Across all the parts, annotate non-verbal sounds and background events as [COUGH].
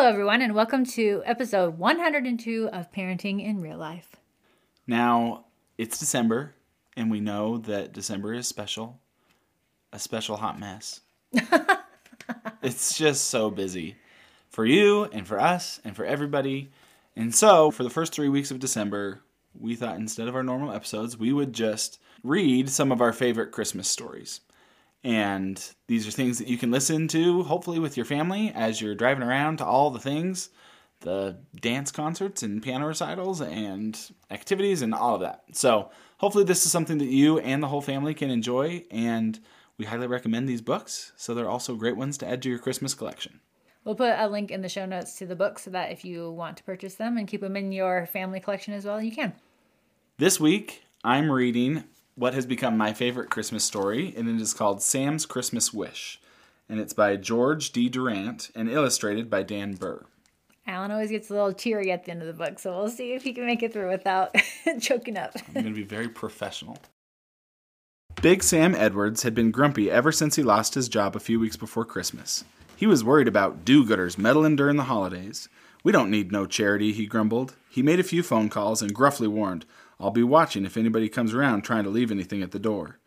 Hello, everyone, and welcome to episode 102 of Parenting in Real Life. Now, it's December, and we know that December is special a special hot mess. [LAUGHS] it's just so busy for you and for us and for everybody. And so, for the first three weeks of December, we thought instead of our normal episodes, we would just read some of our favorite Christmas stories. And these are things that you can listen to, hopefully, with your family as you're driving around to all the things the dance concerts and piano recitals and activities and all of that. So, hopefully, this is something that you and the whole family can enjoy. And we highly recommend these books. So, they're also great ones to add to your Christmas collection. We'll put a link in the show notes to the books so that if you want to purchase them and keep them in your family collection as well, you can. This week, I'm reading what has become my favorite Christmas story, and it is called Sam's Christmas Wish. And it's by George D. Durrant and illustrated by Dan Burr. Alan always gets a little teary at the end of the book, so we'll see if he can make it through without [LAUGHS] choking up. I'm going to be very professional. Big Sam Edwards had been grumpy ever since he lost his job a few weeks before Christmas. He was worried about do gooders meddling during the holidays. We don't need no charity, he grumbled. He made a few phone calls and gruffly warned, I'll be watching if anybody comes around trying to leave anything at the door.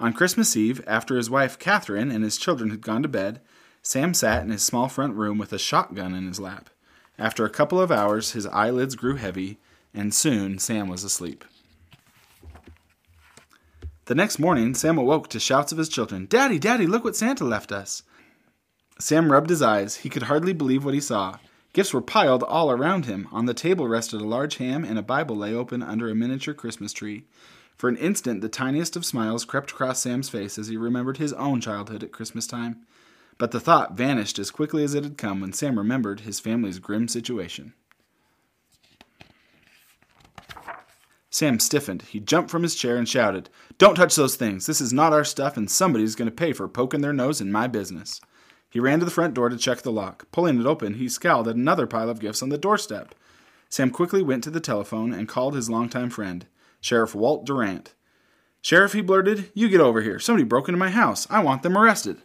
On Christmas Eve, after his wife Catherine and his children had gone to bed, Sam sat in his small front room with a shotgun in his lap. After a couple of hours, his eyelids grew heavy, and soon Sam was asleep. The next morning, Sam awoke to shouts of his children Daddy, Daddy, look what Santa left us! Sam rubbed his eyes. He could hardly believe what he saw. Gifts were piled all around him. On the table rested a large ham, and a Bible lay open under a miniature Christmas tree. For an instant, the tiniest of smiles crept across Sam's face as he remembered his own childhood at Christmas time. But the thought vanished as quickly as it had come when Sam remembered his family's grim situation. Sam stiffened. He jumped from his chair and shouted, Don't touch those things. This is not our stuff, and somebody's going to pay for poking their nose in my business. He ran to the front door to check the lock. Pulling it open, he scowled at another pile of gifts on the doorstep. Sam quickly went to the telephone and called his longtime friend, Sheriff Walt Durant. Sheriff, he blurted, you get over here. Somebody broke into my house. I want them arrested.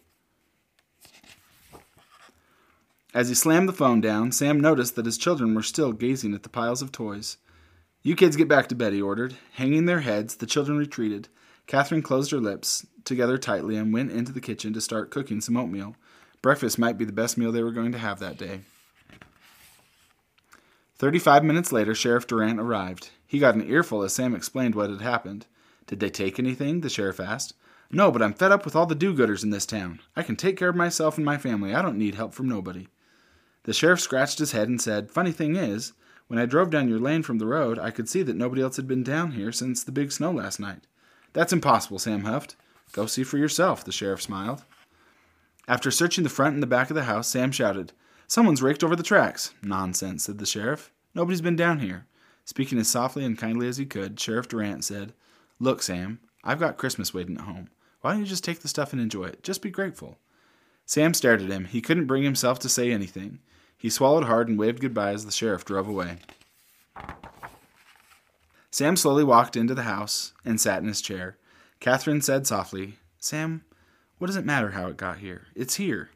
As he slammed the phone down, Sam noticed that his children were still gazing at the piles of toys. You kids get back to bed, he ordered. Hanging their heads, the children retreated. Catherine closed her lips together tightly and went into the kitchen to start cooking some oatmeal. Breakfast might be the best meal they were going to have that day. Thirty five minutes later, Sheriff Durant arrived. He got an earful as Sam explained what had happened. Did they take anything? the sheriff asked. No, but I'm fed up with all the do gooders in this town. I can take care of myself and my family. I don't need help from nobody. The sheriff scratched his head and said, Funny thing is, when I drove down your lane from the road, I could see that nobody else had been down here since the big snow last night. That's impossible, Sam huffed. Go see for yourself, the sheriff smiled. After searching the front and the back of the house, Sam shouted, Someone's raked over the tracks. Nonsense, said the sheriff. Nobody's been down here. Speaking as softly and kindly as he could, Sheriff Durant said, Look, Sam, I've got Christmas waiting at home. Why don't you just take the stuff and enjoy it? Just be grateful. Sam stared at him. He couldn't bring himself to say anything. He swallowed hard and waved goodbye as the sheriff drove away. Sam slowly walked into the house and sat in his chair. Catherine said softly, Sam, what does it matter how it got here? It's here.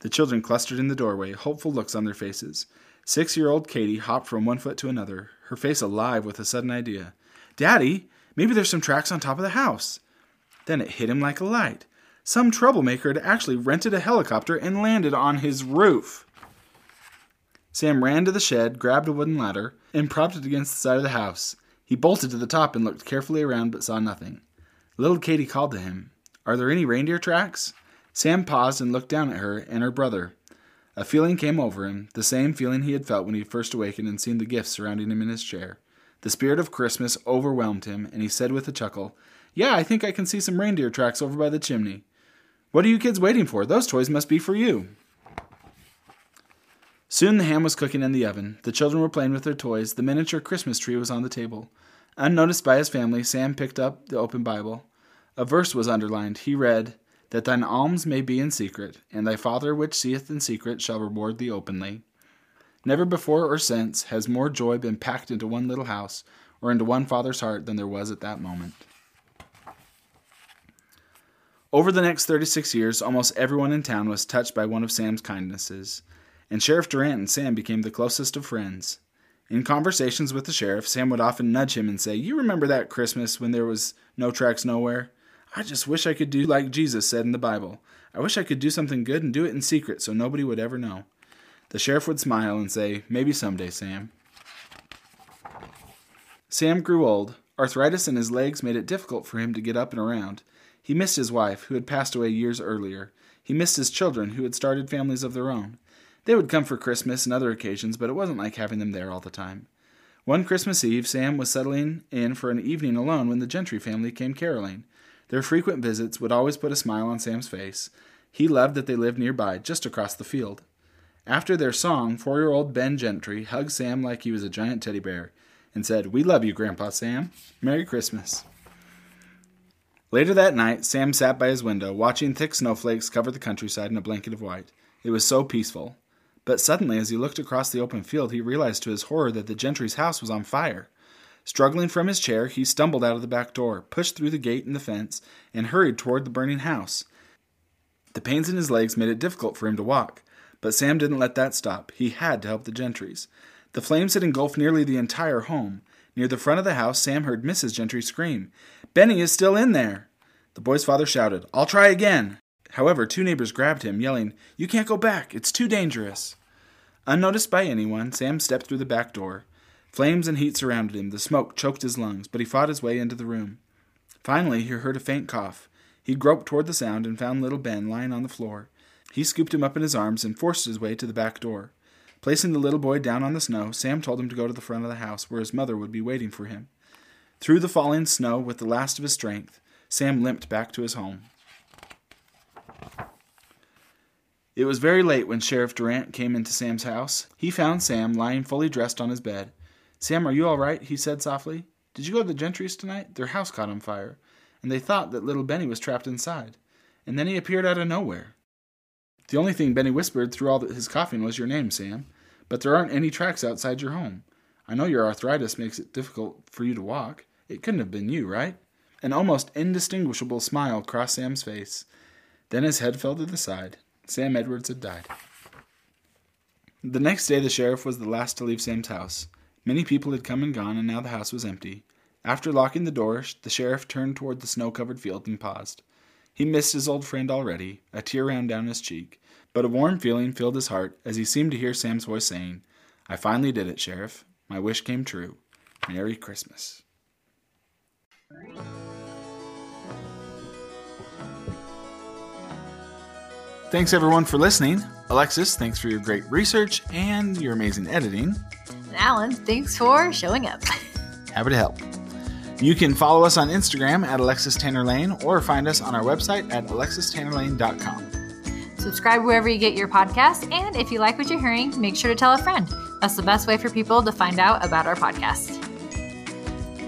The children clustered in the doorway, hopeful looks on their faces. Six year old Katie hopped from one foot to another, her face alive with a sudden idea. Daddy, maybe there's some tracks on top of the house. Then it hit him like a light. Some troublemaker had actually rented a helicopter and landed on his roof. Sam ran to the shed, grabbed a wooden ladder, and propped it against the side of the house. He bolted to the top and looked carefully around but saw nothing. Little Katie called to him. Are there any reindeer tracks? Sam paused and looked down at her and her brother. A feeling came over him, the same feeling he had felt when he first awakened and seen the gifts surrounding him in his chair. The spirit of Christmas overwhelmed him, and he said with a chuckle, Yeah, I think I can see some reindeer tracks over by the chimney. What are you kids waiting for? Those toys must be for you. Soon the ham was cooking in the oven. The children were playing with their toys. The miniature Christmas tree was on the table. Unnoticed by his family, Sam picked up the open Bible. A verse was underlined. He read, That thine alms may be in secret, and thy Father which seeth in secret shall reward thee openly. Never before or since has more joy been packed into one little house or into one father's heart than there was at that moment. Over the next 36 years, almost everyone in town was touched by one of Sam's kindnesses, and Sheriff Durant and Sam became the closest of friends. In conversations with the sheriff, Sam would often nudge him and say, You remember that Christmas when there was no tracks nowhere? I just wish I could do like Jesus said in the Bible. I wish I could do something good and do it in secret so nobody would ever know. The sheriff would smile and say, Maybe someday, Sam. Sam grew old. Arthritis in his legs made it difficult for him to get up and around. He missed his wife, who had passed away years earlier. He missed his children, who had started families of their own. They would come for Christmas and other occasions, but it wasn't like having them there all the time. One Christmas Eve, Sam was settling in for an evening alone when the Gentry family came caroling. Their frequent visits would always put a smile on Sam's face. He loved that they lived nearby, just across the field. After their song, four year old Ben Gentry hugged Sam like he was a giant teddy bear and said, We love you, Grandpa Sam. Merry Christmas. Later that night, Sam sat by his window, watching thick snowflakes cover the countryside in a blanket of white. It was so peaceful. But suddenly, as he looked across the open field, he realized to his horror that the gentry's house was on fire. Struggling from his chair, he stumbled out of the back door, pushed through the gate in the fence, and hurried toward the burning house. The pains in his legs made it difficult for him to walk, but Sam didn't let that stop. He had to help the Gentrys. The flames had engulfed nearly the entire home. Near the front of the house, Sam heard Mrs. Gentry scream, Benny is still in there! The boy's father shouted, I'll try again! However, two neighbors grabbed him, yelling, You can't go back. It's too dangerous. Unnoticed by anyone, Sam stepped through the back door. Flames and heat surrounded him. The smoke choked his lungs, but he fought his way into the room. Finally, he heard a faint cough. He groped toward the sound and found little Ben lying on the floor. He scooped him up in his arms and forced his way to the back door. Placing the little boy down on the snow, Sam told him to go to the front of the house where his mother would be waiting for him. Through the falling snow, with the last of his strength, Sam limped back to his home. It was very late when Sheriff Durant came into Sam's house. He found Sam lying fully dressed on his bed. Sam, are you all right? he said softly. Did you go to the Gentrys tonight? Their house caught on fire, and they thought that little Benny was trapped inside. And then he appeared out of nowhere. The only thing Benny whispered through all his coughing was your name, Sam. But there aren't any tracks outside your home. I know your arthritis makes it difficult for you to walk. It couldn't have been you, right? An almost indistinguishable smile crossed Sam's face. Then his head fell to the side. Sam Edwards had died. The next day, the sheriff was the last to leave Sam's house. Many people had come and gone, and now the house was empty. After locking the door, the sheriff turned toward the snow covered field and paused. He missed his old friend already. A tear ran down his cheek, but a warm feeling filled his heart as he seemed to hear Sam's voice saying, I finally did it, Sheriff. My wish came true. Merry Christmas. Thanks everyone for listening. Alexis, thanks for your great research and your amazing editing. And Alan, thanks for showing up. Happy to help. You can follow us on Instagram at Alexis Tanner Lane or find us on our website at alexistannerlane.com. Subscribe wherever you get your podcasts, and if you like what you're hearing, make sure to tell a friend. That's the best way for people to find out about our podcast.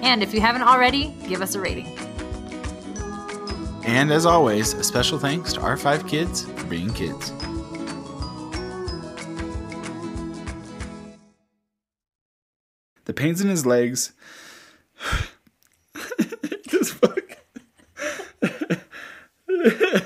And if you haven't already, give us a rating. And as always, a special thanks to our five kids for being kids. The pains in his legs. [SIGHS] [LAUGHS] this fuck. [LAUGHS]